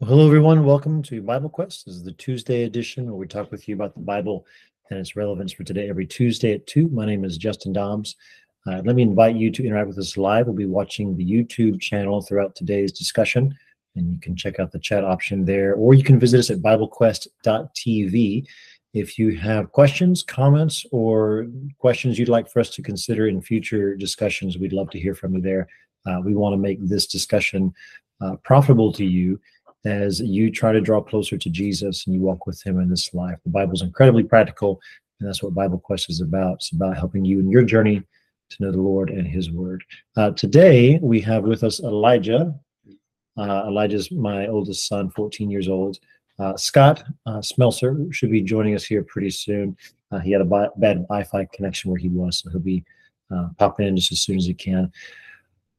Well, hello, everyone. Welcome to Bible Quest. This is the Tuesday edition where we talk with you about the Bible and its relevance for today every Tuesday at 2. My name is Justin Dobbs. Uh, let me invite you to interact with us live. We'll be watching the YouTube channel throughout today's discussion, and you can check out the chat option there, or you can visit us at BibleQuest.tv. If you have questions, comments, or questions you'd like for us to consider in future discussions, we'd love to hear from you there. Uh, we want to make this discussion uh, profitable to you as you try to draw closer to Jesus and you walk with him in this life. The Bible is incredibly practical, and that's what Bible Quest is about. It's about helping you in your journey to know the Lord and his word. Uh, today, we have with us Elijah. Uh, Elijah's my oldest son, 14 years old. Uh, Scott uh, Smelser should be joining us here pretty soon. Uh, he had a bad Wi-Fi connection where he was, so he'll be uh, popping in just as soon as he can.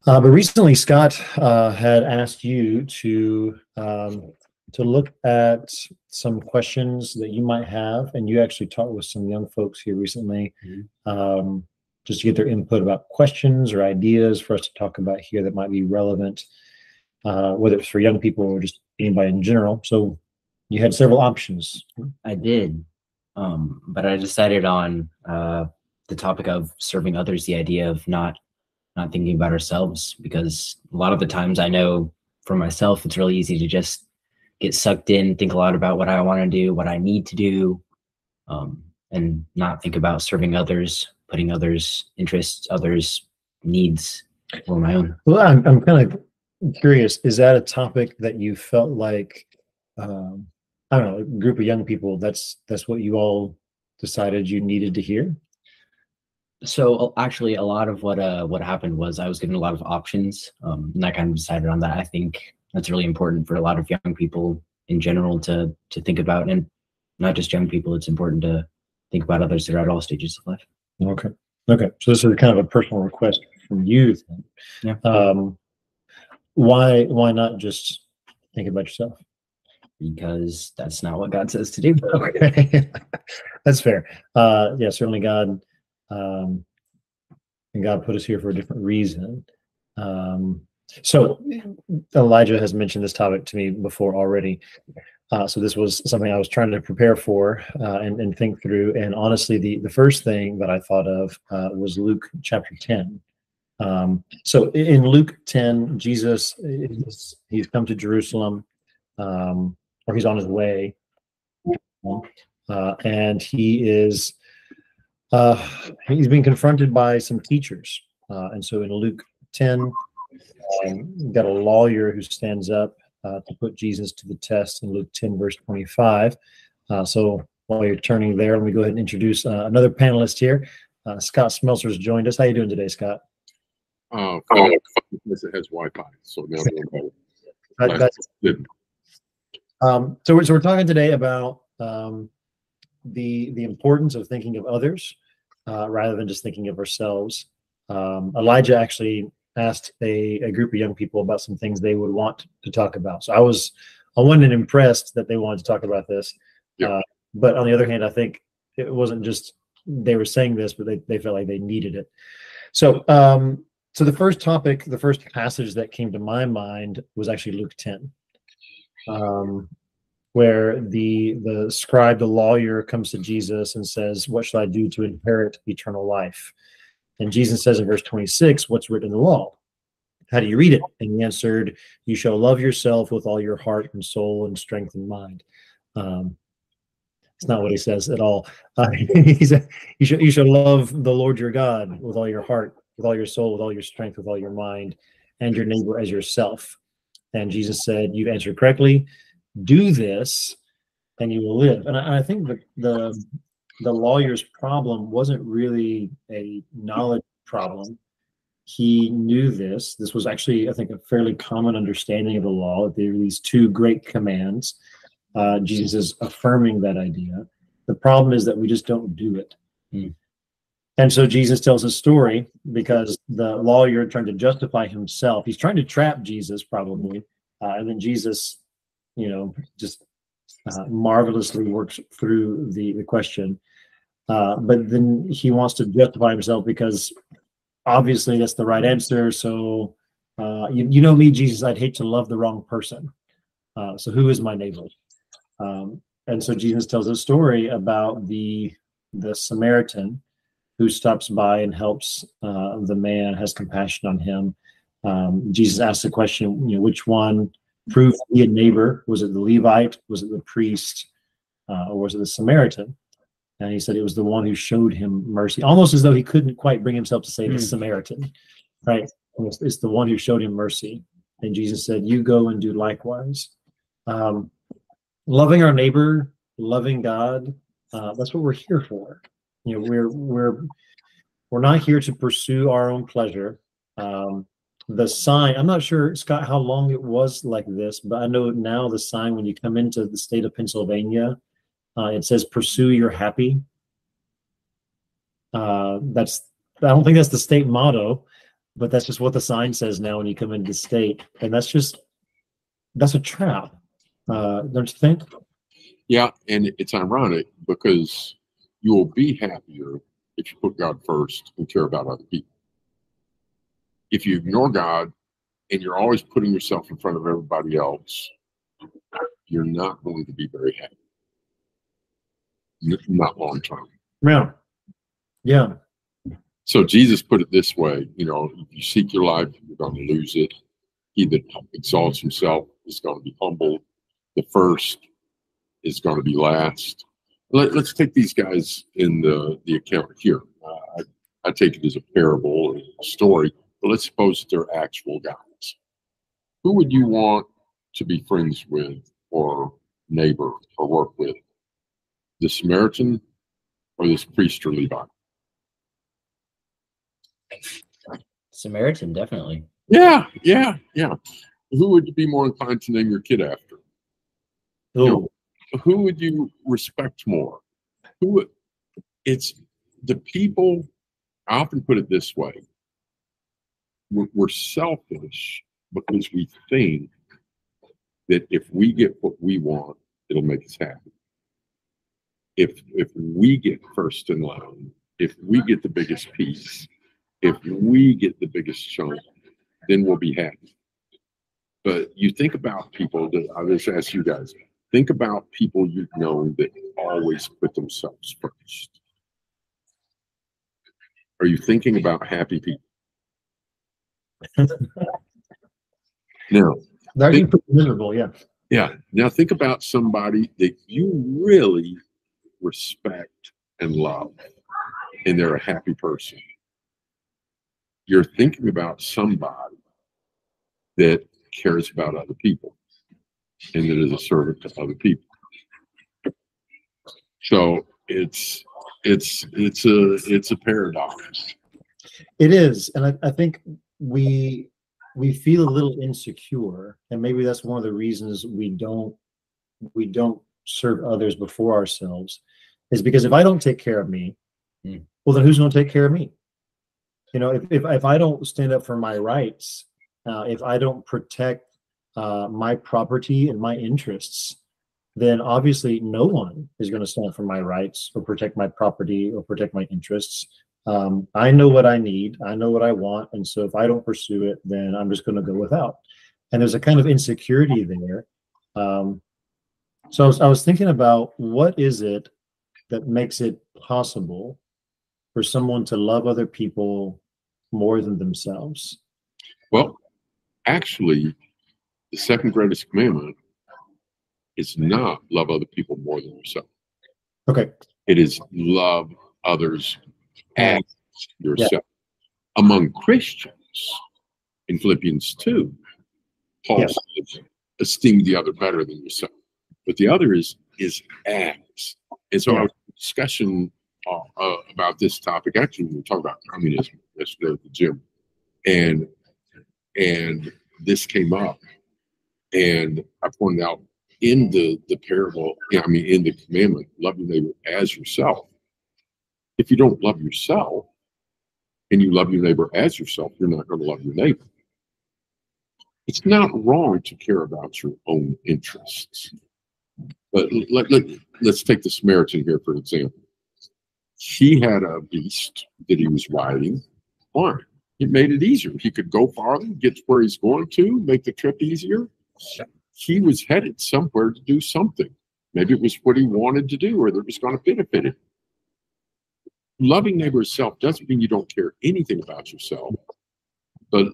Uh, but recently, Scott uh, had asked you to um, to look at some questions that you might have, and you actually talked with some young folks here recently, mm-hmm. um, just to get their input about questions or ideas for us to talk about here that might be relevant, uh, whether it's for young people or just anybody in general. So, you had several options. I did, um, but I decided on uh, the topic of serving others, the idea of not not thinking about ourselves because a lot of the times I know for myself it's really easy to just get sucked in, think a lot about what I want to do, what I need to do, um, and not think about serving others, putting others' interests, others' needs over my own. Well, I'm, I'm kind of curious. Is that a topic that you felt like, um, I don't know, a group of young people? That's that's what you all decided you needed to hear so actually a lot of what uh what happened was i was given a lot of options um and i kind of decided on that. I think that's really important for a lot of young people in general to to think about and not just young people it's important to think about others that are at all stages of life. Okay. Okay. So this is kind of a personal request from you. Yeah. Um why why not just think about yourself? Because that's not what god says to do. Okay. That's fair. Uh yeah certainly god um, and God put us here for a different reason. Um, so Elijah has mentioned this topic to me before already. Uh, so this was something I was trying to prepare for uh, and, and, think through. And honestly, the the first thing that I thought of uh, was Luke chapter ten. Um, so in Luke ten, Jesus is, he's come to Jerusalem, um, or he's on his way, uh, and he is uh, he's been confronted by some teachers. Uh, and so in Luke 10, um, got a lawyer who stands up uh, to put Jesus to the test in Luke 10, verse 25. Uh, so while you're turning there, let me go ahead and introduce uh, another panelist here. Uh, Scott Smelser has joined us. How you doing today, Scott? Uh, it has Wi-Fi, so now that, um, so, we're, so we're talking today about um, the the importance of thinking of others uh, rather than just thinking of ourselves. Um, Elijah actually asked a, a group of young people about some things they would want to talk about. So I was I wasn't impressed that they wanted to talk about this. Yeah. Uh, but on the other hand, I think it wasn't just they were saying this, but they, they felt like they needed it. So um, so the first topic, the first passage that came to my mind was actually Luke 10. Um, where the the scribe, the lawyer, comes to Jesus and says, "What shall I do to inherit eternal life?" And Jesus says in verse 26, "What's written in the law? How do you read it?" And he answered, "You shall love yourself with all your heart and soul and strength and mind." Um, it's not what he says at all. Uh, he said, "You shall you shall love the Lord your God with all your heart, with all your soul, with all your strength, with all your mind, and your neighbor as yourself." And Jesus said, "You've answered correctly." Do this and you will live. And I, I think the, the the lawyer's problem wasn't really a knowledge problem. He knew this. This was actually, I think, a fairly common understanding of the law. That There are these two great commands. Uh, Jesus is affirming that idea. The problem is that we just don't do it. Hmm. And so Jesus tells a story because the lawyer trying to justify himself. He's trying to trap Jesus, probably. Uh, and then Jesus you know, just uh, marvelously works through the, the question. Uh, but then he wants to justify himself because obviously that's the right answer. So, uh, you, you know me, Jesus, I'd hate to love the wrong person. Uh, so who is my neighbor? Um, and so Jesus tells a story about the the Samaritan who stops by and helps uh, the man, has compassion on him. Um, Jesus asks the question, you know, which one proved to be a neighbor? Was it the Levite? Was it the priest? Uh, or was it the Samaritan? And he said it was the one who showed him mercy, almost as though he couldn't quite bring himself to say the Hmm. Samaritan, right? It's, it's the one who showed him mercy. And Jesus said, You go and do likewise. Um, loving our neighbor, loving God, uh, that's what we're here for. You know, we're we're we're not here to pursue our own pleasure. Um, the sign, I'm not sure, Scott, how long it was like this, but I know now the sign when you come into the state of Pennsylvania, uh, it says "Pursue your happy." Uh, that's I don't think that's the state motto, but that's just what the sign says now when you come into the state, and that's just that's a trap, uh, don't you think? Yeah, and it's ironic because you will be happier if you put God first and care about other people. If you ignore God and you're always putting yourself in front of everybody else, you're not going to be very happy. Not long term. Yeah, yeah, So Jesus put it this way, you know, if you seek your life, you're going to lose it. He that exalts himself is going to be humbled. The first is going to be last. Let, us take these guys in the, the account here. Uh, I, I take it as a parable or a story, let's suppose that they're actual guys. Who would you want to be friends with or neighbor or work with? The Samaritan or this priest or Levi? Samaritan, definitely. Yeah, yeah, yeah. Who would you be more inclined to name your kid after? oh, Who would you respect more? Who? It's the people. I often put it this way: we're, selfish because we think that if we get what we want, it'll make us happy. If if we get first in line, if we get the biggest piece, if we get the biggest chunk, then we'll be happy. But you think about people that I'll just ask you guys, think about people you've known that always put themselves first. Are you thinking about happy people? now, be pretty miserable. Yeah, yeah. Now think about somebody that you really respect and love, and they're a happy person. You're thinking about somebody that cares about other people and that is a servant to other people. So it's it's it's a it's a paradox. it is, and I, I think we we feel a little insecure, and maybe that's one of the reasons we don't we don't serve others before ourselves, is because if I don't take care of me, Hmm. well, then who's going to take care of me? You know, if if, if I don't stand up for my rights, uh, if I don't protect uh, my property and my interests, then obviously no one is going to stand up for my rights or protect my property or protect my interests. Um, I know what I need, I know what I want, and so if I don't pursue it, then I'm just going to go without. And there's a kind of insecurity there. Um, so I was, I was thinking about what is it that makes it possible for someone to love other people more than themselves? Well, actually, the second greatest commandment is not love other people more than yourself. Okay, It is love others as yourself. Among Christians, in Philippians 2, Paul Yeah. says, esteem the other better than yourself. But the other is is as. And so Yeah. In discussion uh, uh, about this topic. Actually, we were talking about communism yesterday at the gym. And and this came up. And I pointed out in the the parable, yeah, I mean in the commandment, love your neighbor as yourself. If you don't love yourself and you love your neighbor as yourself, you're not going to love your neighbor. It's not wrong to care about your own interests. But let, let, let's take the Samaritan here, for example. He had a beast that he was riding. Fine. It made it easier. He could go farther, get to where he's going to, make the trip easier. he was headed somewhere to do something. Maybe it was what he wanted to do or that was going to benefit him. Loving neighbor as self doesn't mean you don't care anything about yourself. But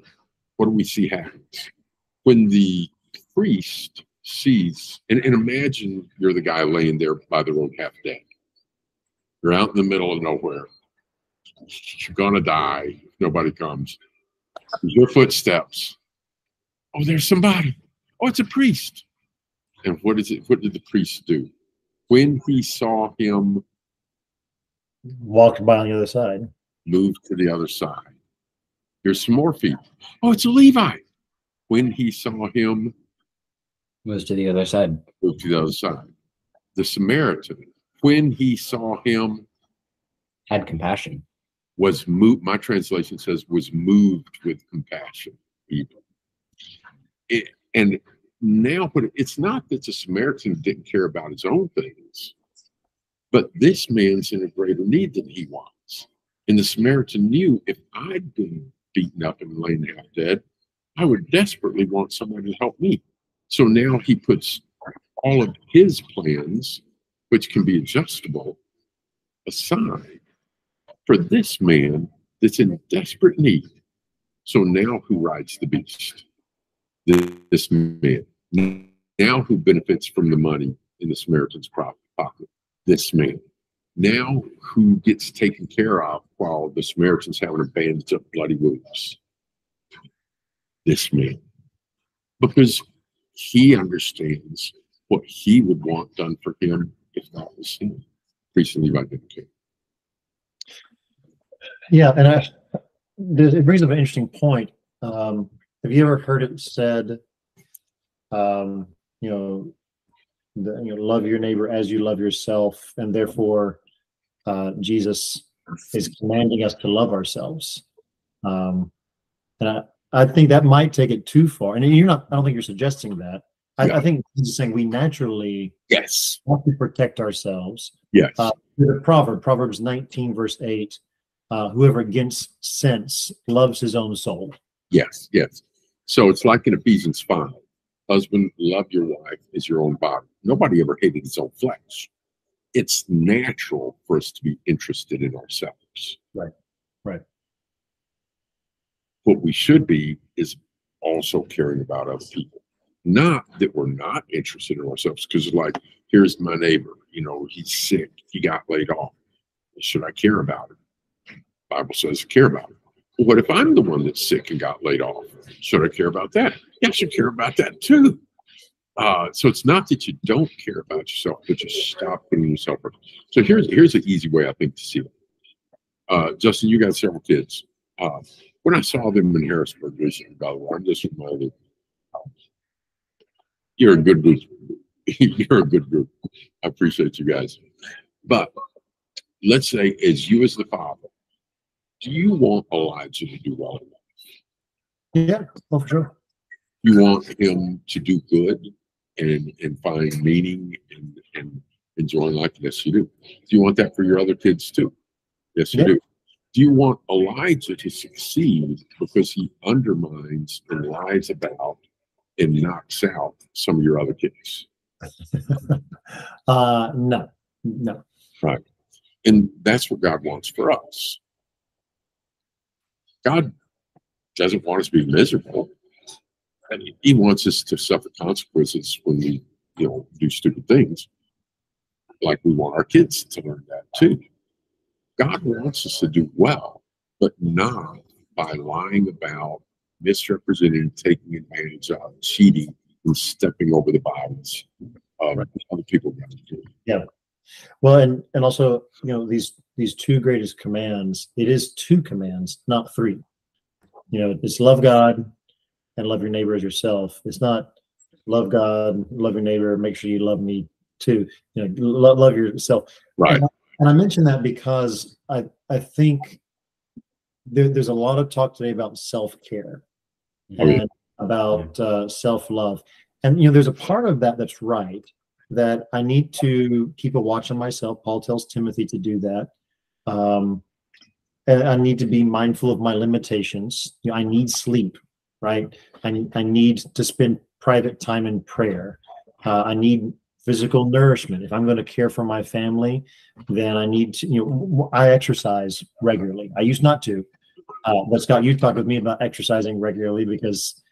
what do we see happens? When the priest sees, and, and imagine you're the guy laying there by the road half dead. You're out in the middle of nowhere. You're gonna die if nobody comes. Your footsteps. Oh, there's somebody. Oh, it's a priest. And what is it? What did the priest do? When he saw him Walked by on the other side. Moved to the other side, here's some more feet. Oh, it's a Levite. When he saw him Moves to the other side. move to the other side, the Samaritan, when he saw him, Had compassion. was moved. My translation says was moved with compassion. Even. It, and now, but it's not that the Samaritan didn't care about his own things, but this man's in a greater need than he was. And the Samaritan knew if I'd been beaten up and laying half dead, I would desperately want someone to help me. So now he puts all of his plans, which can be adjustable, aside for this man that's in desperate need. So now who rides the beast? This man. Now who benefits from the money in the Samaritan's pocket? This man. Now who gets taken care of while the Samaritan's having a bandage up bloody wounds? This man. Because he understands what he would want done for him if that was him. Recently, Levi didn't care. Yeah, and I, this, it brings up an interesting point. Um, have you ever heard it said, um, you know, the, you know, love your neighbor as you love yourself, and therefore, uh, Jesus is commanding us to love ourselves. Um, and I, I think that might take it too far. And you're not. I don't think you're suggesting that. I. I think he's saying we naturally Yes. have to protect ourselves. Yes. Uh, the proverb, Proverbs 19, verse 8, uh, whoever against sense loves his own soul. Yes, yes. So it's like in Ephesians 5 husband, love your wife as your own body. Nobody ever hated his own flesh. It's natural for us to be interested in ourselves. Right, right. What we should be is also caring about other people. Not that we're not interested in ourselves, because like, here's my neighbor, you know, he's sick, he got laid off. Should I care about him? Bible says care about him. Well, what if I'm the one that's sick and got laid off? Should I care about that? Yeah, I should care about that too. Uh, so it's not that you don't care about yourself, but you stop putting yourself first. So here's here's an easy way I think to see it. Uh, Justin, you got several kids. Uh, when I saw them in Harrisburg by the way, I'm just reminded, uh, you're a good group. you're a good group. I appreciate you guys. But let's say, as you as the father, do you want Elijah to do well? Yeah, oh, for sure. You want him to do good and and find meaning and and enjoy life? Yes, you do. Do you want that for your other kids too? Yes, you Yeah. do. Do you want Elijah to succeed because he undermines and lies about and knocks out some of your other kids? Uh, no, no. Right. And that's what God wants for us. God doesn't want us to be miserable. And he- he wants us to suffer consequences when we, you know, do stupid things. Like we want our kids to learn that too. God wants us to do well, but not by lying about, misrepresenting, taking advantage of, cheating, and stepping over the bounds of other people. Yeah. Well, and and also, you know, these these two greatest commands. It is two commands, not three. You know, it's love God and love your neighbor as yourself. It's not love God, love your neighbor, make sure you love me too. You know, love, love yourself. Right. And I mention that because I I think there, there's a lot of talk today about self care yeah. and about uh, self love, and you know there's a part of that that's right that I need to keep a watch on myself. Paul tells Timothy to do that. Um, I need to be mindful of my limitations. You know, I need sleep, right? I I need to spend private time in prayer. Uh, I need physical nourishment. If I'm going to care for my family, then I need to, you know, I exercise regularly. I used not to. Uh, but Scott, you talked with me about exercising regularly because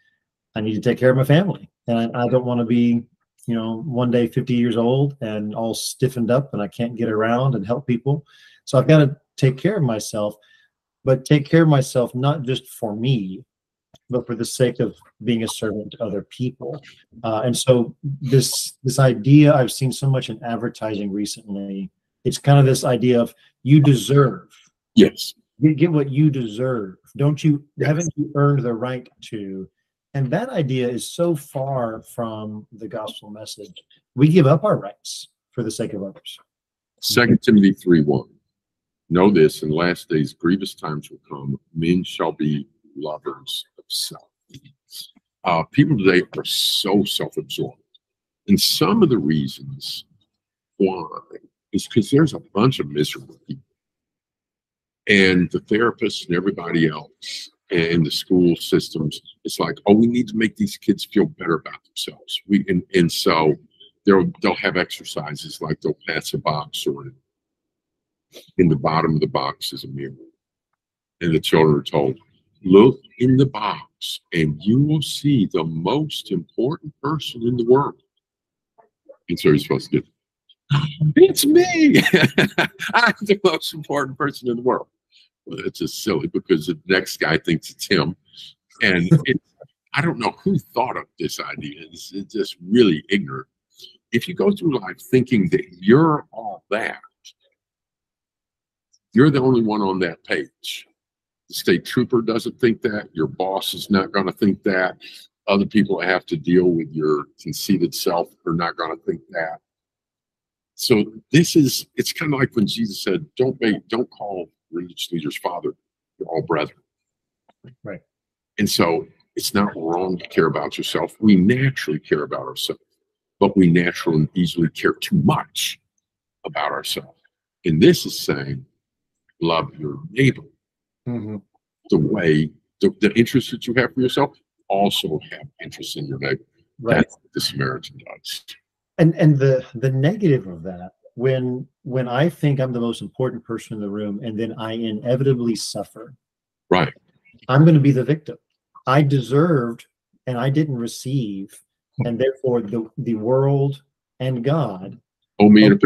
I need to take care of my family. And I, I don't want to be, you know, one day 50 years old and all stiffened up and I can't get around and help people. So I've got to take care of myself, but take care of myself not just for me, but for the sake of being a servant to other people. Uh, and so this this idea I've seen so much in advertising recently. It's kind of this idea of you deserve. Yes. Get, get what you deserve. Don't you? Haven't you earned the right to? And that idea is so far from the gospel message. We give up our rights for the sake of others. Second Timothy 3 1. Know this, in last days grievous times will come. Men shall be lovers of self. Uh, people today are so self absorbed. And some of the reasons why is because there's a bunch of miserable people. And the therapists and everybody else and the school systems, it's like, oh, we need to make these kids feel better about themselves. We and, and so they'll they'll have exercises like they'll pass a box or in the bottom of the box is a mirror. And the children are told, look in the box and you will see the most important person in the world. And so you're supposed to get, it's me. I'm the most important person in the world. Well, it's just silly because the next guy thinks it's him. And it, I don't know who thought of this idea. It's, it's just really ignorant. If you go through life thinking that you're all that, you're the only one on that page. The state trooper doesn't think that. Your boss is not going to think that. Other people that have to deal with your conceited self are not going to think that. So this is it's kind of like when Jesus said, "Don't make, don't call religious leaders father. You're all brethren." Right. And so it's not wrong to care about yourself. We naturally care about ourselves, but we naturally and easily care too much about ourselves. And this is saying, love your neighbor Mm-hmm. the way the, the interests that you have for yourself also have interests in your neighbor. Right. That's what the Samaritan does. and and the the negative of that when when i think i'm the most important person in the room and then i inevitably suffer Right. i'm going to be the victim i deserved and i didn't receive and therefore the the world and god Oh, me and a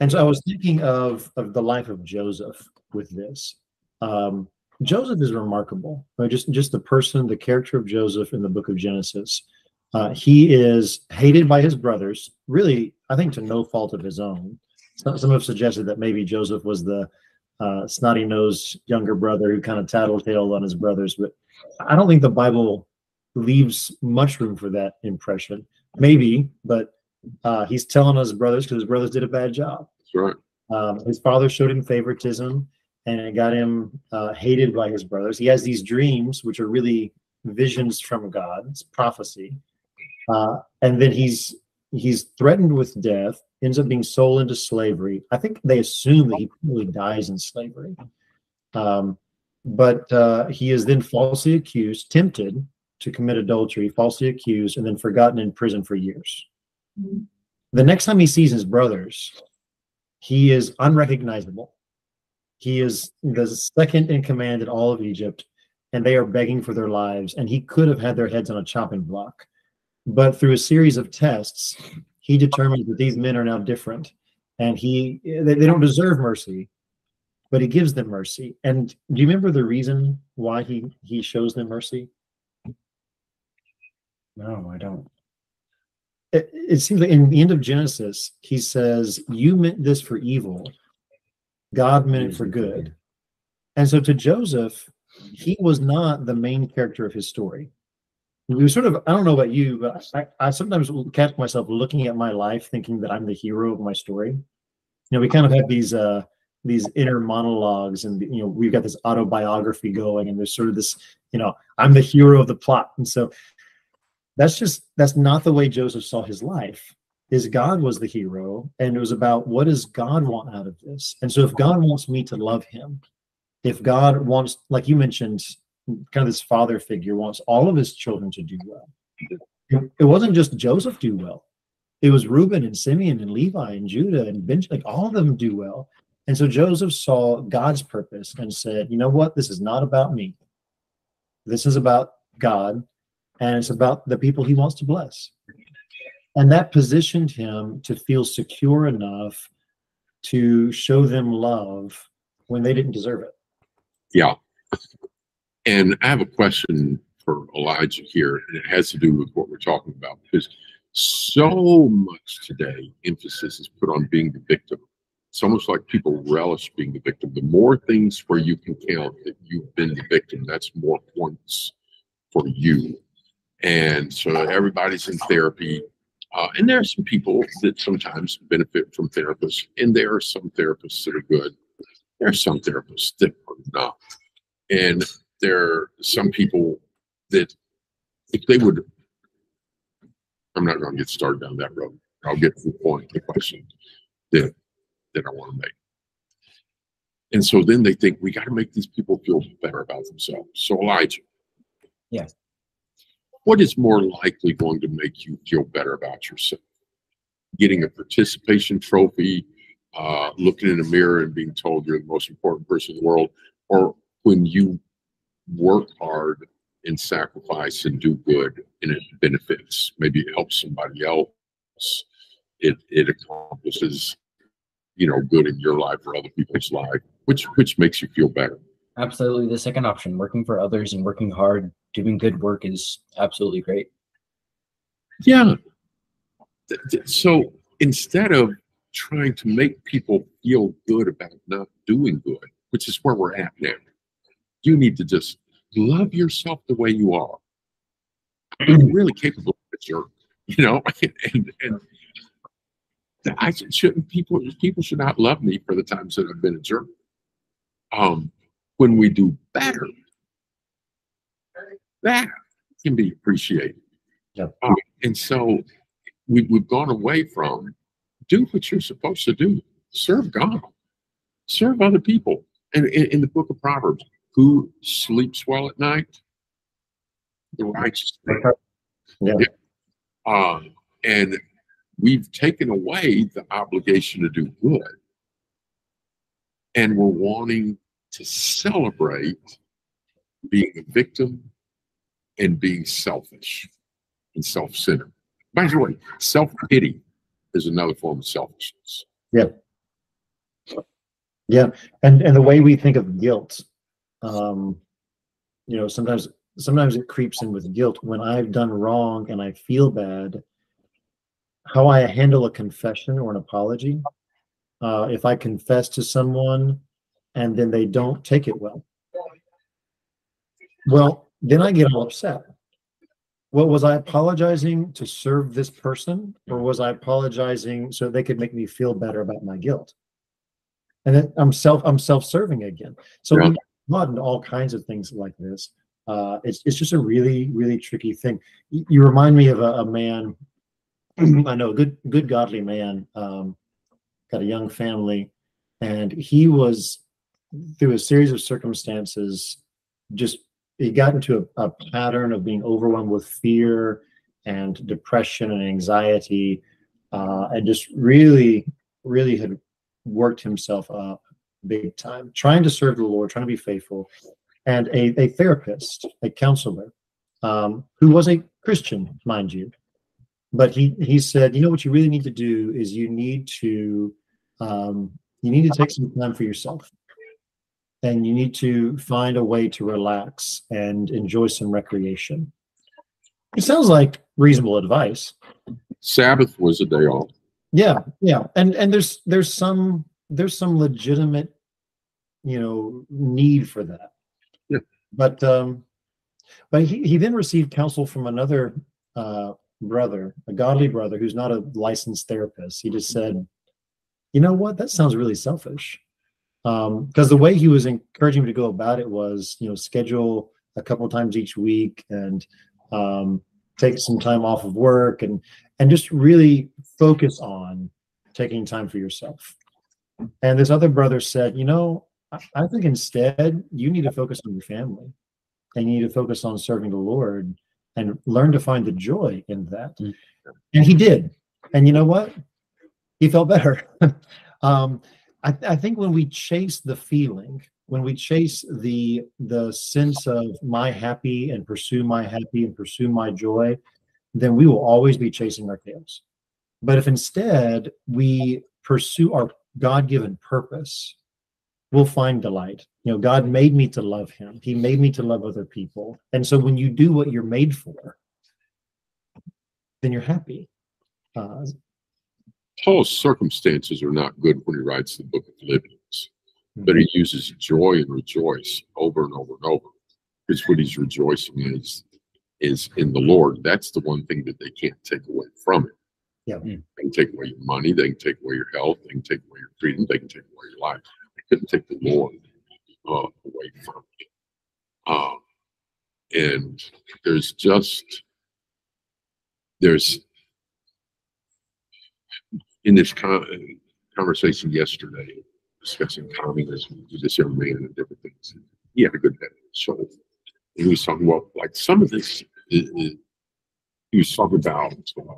and so i was thinking of of the life of joseph with this um joseph is remarkable right? just just the person the character of joseph in the book of genesis uh, he is hated by his brothers, really, I think to no fault of his own. Some, some have suggested that maybe Joseph was the uh, snotty nosed younger brother who kind of tattletaled on his brothers, but I don't think the Bible leaves much room for that impression. Maybe, but uh, he's telling his brothers because his brothers did a bad job. That's right. Um, his father showed him favoritism and it got him uh, hated by his brothers. He has these dreams, which are really visions from God, it's prophecy. Uh, and then he's he's threatened with death, ends up being sold into slavery. I think they assume that he probably dies in slavery. Um, but uh, he is then falsely accused, tempted to commit adultery, falsely accused, and then forgotten in prison for years. The next time he sees his brothers, he is unrecognizable. He is the second in command in all of Egypt, and they are begging for their lives. And he could have had their heads on a chopping block. But through a series of tests, he determines that these men are now different. And he they, they don't deserve mercy, but he gives them mercy. And do you remember the reason why he he shows them mercy? No, I don't. It, it seems like in the end of Genesis, he says, You meant this for evil, God meant it for good. And so to Joseph, he was not the main character of his story. We sort of, I don't know about you, but I, I sometimes catch myself looking at my life thinking that I'm the hero of my story. You know, we kind of have these uh these inner monologues and you know, we've got this autobiography going, and there's sort of this, you know, I'm the hero of the plot. And so that's just that's not the way Joseph saw his life. His God was the hero, and it was about what does God want out of this? And so if God wants me to love him, if God wants, like you mentioned, kind of this father figure wants all of his children to do well, it, wasn't just Joseph do well. It was Reuben and Simeon and Levi and Judah and Benjamin, like all of them do well. And so Joseph saw God's purpose and said, you know what? This is not about me. This is about God and it's about the people he wants to bless. And that positioned him to feel secure enough to show them love when they didn't deserve it. Yeah. And I have a question for Elijah here, and it has to do with what we're talking about because so much today emphasis is put on being the victim. It's almost like people relish being the victim. The more things where you can count that you've been the victim, that's more points for you. And so everybody's in therapy. Uh, and there are some people that sometimes benefit from therapists, and there are some therapists that are good. There are some therapists that are not. And there are some people that, if they would, I'm not going to get started down that road. I'll get to the point, the question that that I want to make. And so then they think we got to make these people feel better about themselves. So Elijah, Yes. What is more likely going to make you feel better about yourself? Getting a participation trophy, uh, looking in a mirror and being told you're the most important person in the world, or when you work hard and sacrifice and do good and it benefits, maybe it helps somebody else, it it accomplishes, you know, good in your life or other people's life, which which makes you feel better. Absolutely. The second option, working for others and working hard, doing good work is absolutely great. Yeah. So instead of trying to make people feel good about not doing good, which is where we're at now, you need to just love yourself the way you are. You're really capable of a jerk, you know, and, and I should- shouldn't people people should not love me for the times that I've been a jerk. Um, when we do better, that can be appreciated. Yep. Um, and so we, we've gone away from do what you're supposed to do, serve God, serve other people. And in, in the book of Proverbs, who sleeps well at night? The righteous. man. Yeah. Um, and we've taken away the obligation to do good. And we're wanting to celebrate being a victim and being selfish and self centered. By the way, self pity is another form of selfishness. Yeah, Yeah. and and the way we think of guilt, um, you know, sometimes sometimes it creeps in with guilt when I've done wrong and I feel bad. How I handle a confession or an apology, uh, if I confess to someone and then they don't take it well, well, then I get all upset. Well, was I apologizing to serve this person, or was I apologizing so they could make me feel better about my guilt? and then I'm self I'm self-serving again. So Yeah. into all kinds of things like this. Uh, it's it's just a really really tricky thing. You, you remind me of a, a man. I know a good good godly man. Um, got a young family, and he was through a series of circumstances. Just he got into a, a pattern of being overwhelmed with fear and depression and anxiety, uh, and just really really had worked himself up big time, trying to serve the Lord, trying to be faithful, and a, a therapist, a counselor, um, who was a Christian, mind you. But he he said, you know what you really need to do is you need to um, you need to take some time for yourself, and you need to find a way to relax and enjoy some recreation. It sounds like reasonable advice. Sabbath was a day off. Yeah, yeah, and and there's there's some there's some legitimate, you know, need for that. Yeah. But um, but he he then received counsel from another uh brother, a godly brother who's not a licensed therapist. He just said, you know what, that sounds really selfish. Um, because the way he was encouraging me to go about it was, you know, schedule a couple times each week and um take some time off of work and and just really focus on taking time for yourself. And this other brother said, you know, I, I think instead you need to focus on your family and you need to focus on serving the Lord and learn to find the joy in that. Mm. And he did. And you know what? He felt better. um, I, I think when we chase the feeling, when we chase the the sense of my happy and pursue my happy and pursue my joy, then we will always be chasing our tails. But if instead we pursue our God-given purpose, we'll find delight. You know, God made me to love him. He made me to love other people. And so when you do what you're made for, then you're happy. Uh, Paul's circumstances are not good when he writes the book of Philippians, but he uses joy and rejoice over and over and over. Because what he's rejoicing in is is in the Lord. That's the one thing that they can't take away from it. Yeah. Mm. They can take away your money, they can take away your health, they can take away your freedom, they can take away your life. They couldn't take the Lord uh, away from you. Um, and there's just there's in this con- conversation yesterday discussing communism with this young man and different things. He had a good head his. And he was talking about like some of this is, is- he was talking about uh,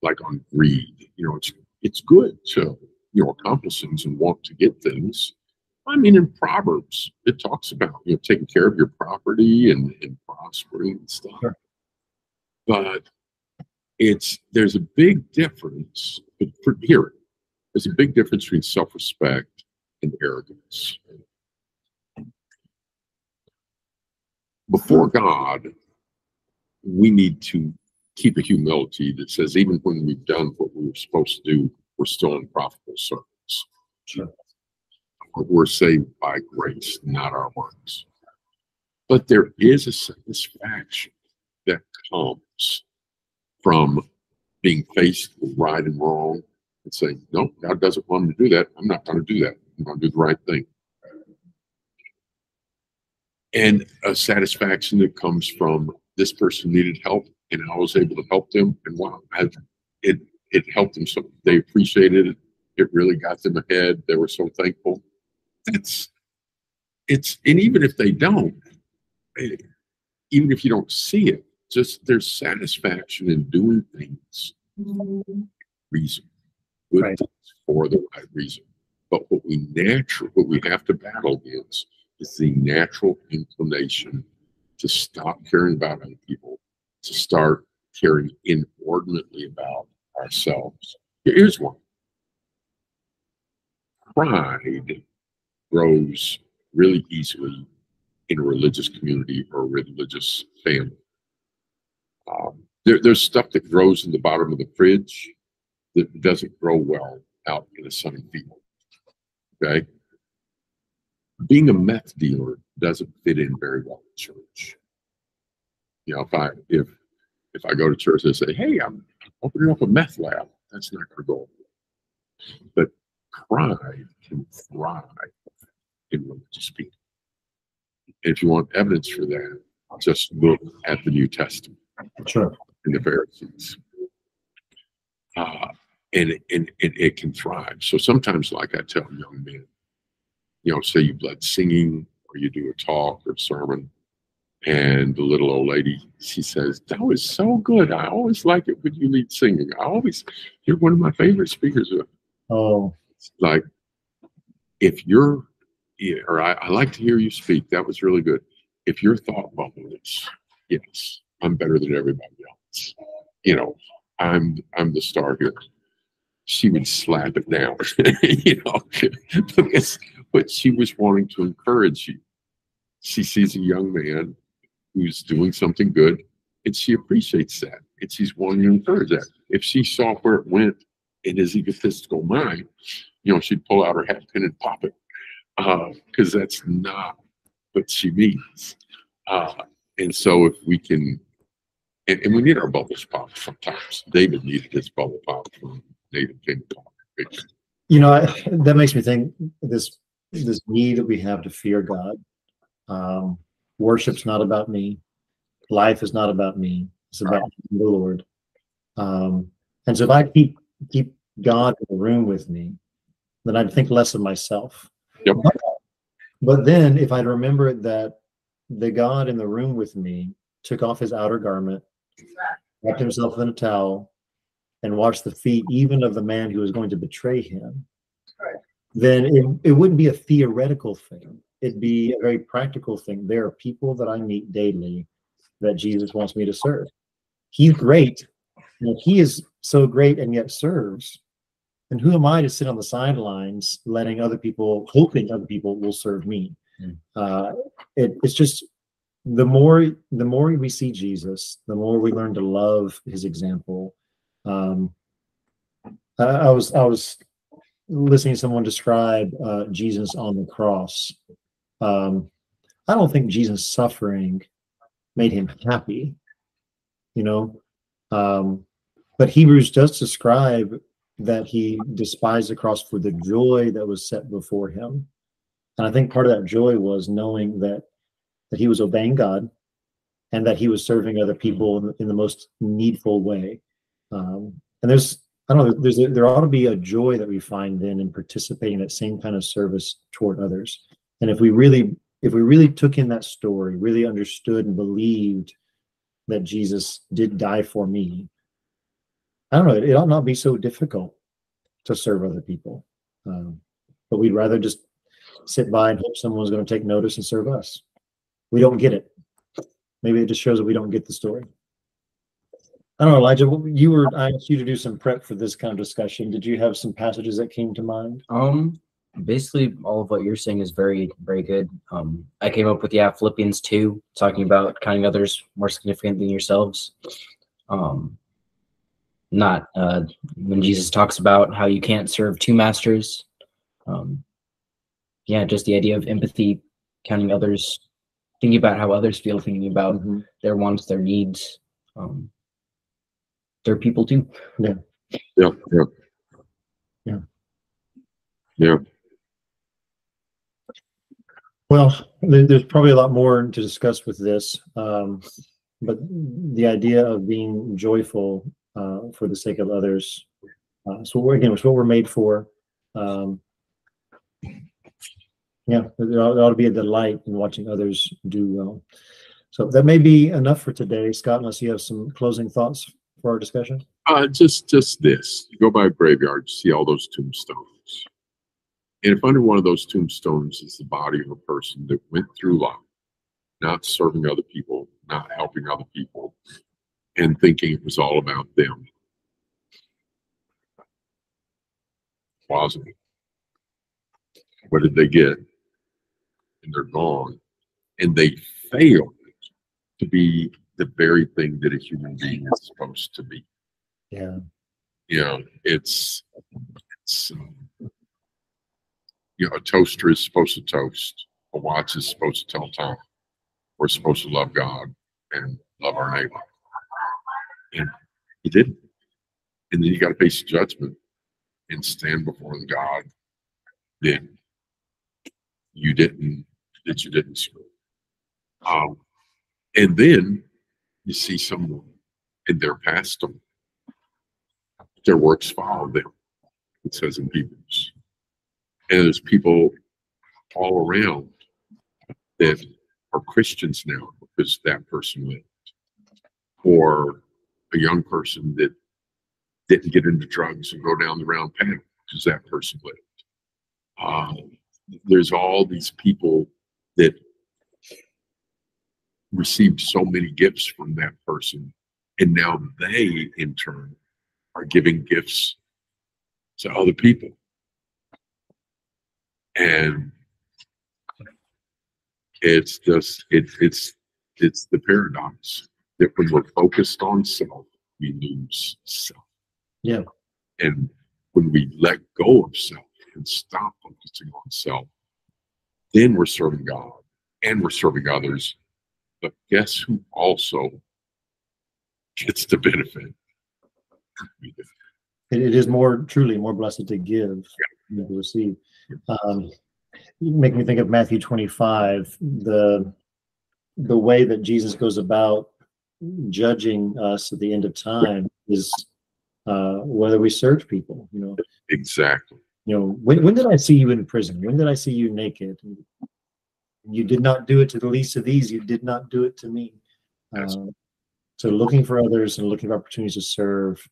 like on greed. You know, it's it's good to you know accomplish things and want to get things. I mean, in Proverbs, it talks about you know taking care of your property and, and prospering and stuff. Sure. But it's there's a big difference. But for, here, there's a big difference between self-respect and arrogance. Before God, we need to keep a humility that says even when we've done what we were supposed to do, we're still in profitable service. Sure. We're saved by grace, not our works. But there is a satisfaction that comes from being faced with right and wrong and saying, no, God doesn't want me to do that. I'm not going to do that. I'm going to do the right thing. And a satisfaction that comes from this person needed help and I was able to help them. And wow, I, it, it helped them. So they appreciated it. It really got them ahead. They were so thankful. That's, it's, and even if they don't, eh, even if you don't see it, just there's satisfaction in doing things mm-hmm. reason, good Right. things for the right reason. But what we natural, what we have to battle against is the natural inclination to stop caring about other people, to start caring inordinately about ourselves. Here's one. Pride grows really easily in a religious community or a religious family. Um, there, there's stuff that grows in the bottom of the fridge that doesn't grow well out in a sunny field. Okay. Being a meth dealer doesn't fit in very well in church. You know, if I if if I go to church and say, "Hey, I'm opening up a meth lab," that's not going to go. But pride can thrive in religious people. If you want evidence for that, just look at the New Testament sure. and the Pharisees. Uh, and, and, and it can thrive. So sometimes, like I tell young men, you know, say you led singing or you do a talk or sermon, and the little old lady, she says, That was so good. I always like it when you lead singing. I always, you're one of my favorite speakers. Oh, Like, if you're, or I, I like to hear you speak. That was really good. If your thought bubble is, yes, I'm better than everybody else. You know, I'm I'm the star here. She would slap it down, you know, because but she was wanting to encourage you. She sees a young man who's doing something good, and she appreciates that, and she's wanting to encourage that. If she saw where it went in his egotistical mind, you know, she'd pull out her hat pin and pop it, because that's not what she means. Uh, and so, if we can and, and we need our bubbles popped sometimes. David needed his bubble popped when David talk. you know, I, that makes me think this this need that we have to fear God. Um, worship's not about me. Life is not about me. It's about the Lord. Um, and so if I keep keep God in the room with me, then I'd think less of myself. Yep. But then if I remember that the God in the room with me took off his outer garment, wrapped himself in a towel, and washed the feet even of the man who was going to betray him, Right. then it, it wouldn't be a theoretical thing. It'd be a very practical thing. There are people that I meet daily that Jesus wants me to serve. He's great. And he is so great and yet serves, and who am I to sit on the sidelines letting other people, hoping other people will serve me? Mm. Uh, it, it's just the more the more we see Jesus, the more we learn to love his example. Um, I, I was I was listening to someone describe uh, Jesus on the cross. Um, I don't think Jesus' suffering made him happy, you know. Um, but Hebrews does describe that he despised the cross for the joy that was set before him. And I think part of that joy was knowing that that he was obeying God and that he was serving other people in, in the most needful way. Um, and there's I don't know, there's a, there ought to be a joy that we find then in participating in that same kind of service toward others. And if we really if we really took in that story, really understood and believed that Jesus did die for me, I don't know, it, it ought not be so difficult to serve other people. Um, but we'd rather just sit by and hope someone's going to take notice and serve us. We don't get it. Maybe it just shows that we don't get the story. I don't know, Elijah. You were I asked you to do some prep for this kind of discussion. Did you have some passages that came to mind? Um, basically, all of what you're saying is very, very good. Um, I came up with yeah, Philippians two, talking about counting others more significant than yourselves. Um, not uh, when Jesus talks about how you can't serve two masters. Um, yeah, just the idea of empathy, counting others, thinking about how others feel, thinking about Mhm. their wants, their needs. Um, they're people too. Yeah, yeah. Yeah. Yeah. Yeah. Well, there's probably a lot more to discuss with this, um, but the idea of being joyful uh, for the sake of others. Uh, so we're, again, it's what we're made for. Um, yeah, there ought, there ought to be a delight in watching others do well. So that may be enough for today, Scott. Unless you have some closing thoughts for our discussion. Uh, just just this. You go by a graveyard, see all those tombstones. And if under one of those tombstones is the body of a person that went through life, not serving other people, not helping other people, and thinking it was all about them. Wasn't. What did they get? And they're gone. And they failed to be the very thing that a human being is supposed to be Yeah. you know, it's, it's, um, you know, a toaster is supposed to toast. A watch is supposed to tell time. We're supposed to love God and love our neighbor. And he didn't. And then you got to face judgment and stand before the God that you didn't, that you didn't serve. Um, and then you see someone and they're past their works follow them. It says in Hebrews. And there's people all around that are Christians now because that person lived. Or a young person that didn't get into drugs and go down the round path because that person lived. Um, there's all these people that received so many gifts from that person, and now they, in turn, are giving gifts to other people. And it's just it, it's it's the paradox that when we're focused on self, we lose self. Yeah. And when we let go of self and stop focusing on self, then we're serving God and we're serving others. But guess who also gets the benefit? it, it is more truly more blessed to give than to receive. Um, you make me think of Matthew 25, the the way that Jesus goes about judging us at the end of time is uh, whether we serve people. You know, Exactly. You know, when, when did I see you in prison? When did I see you naked? You did not do it to the least of these. You did not do it to me. Yes. Um, so looking for others and looking for opportunities to serve,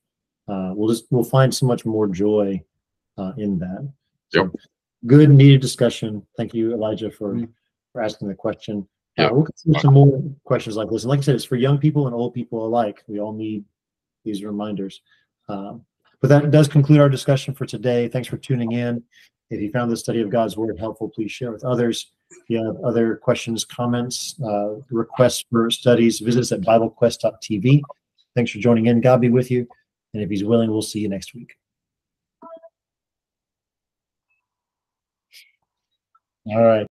uh, we'll just we'll find so much more joy uh, in that. So, Yep. Good needed discussion. Thank you, Elijah, for, Mm. for asking the question. Yeah. Uh, we'll consider some more questions like this. And like I said, it's for young people and old people alike. We all need these reminders. Um, but that does conclude our discussion for today. Thanks for tuning in. If you found the study of God's word helpful, please share with others. If you have other questions, comments, uh, requests for studies, visit us at BibleQuest.tv. Thanks for joining in. God be with you. And if he's willing, we'll see you next week. All right.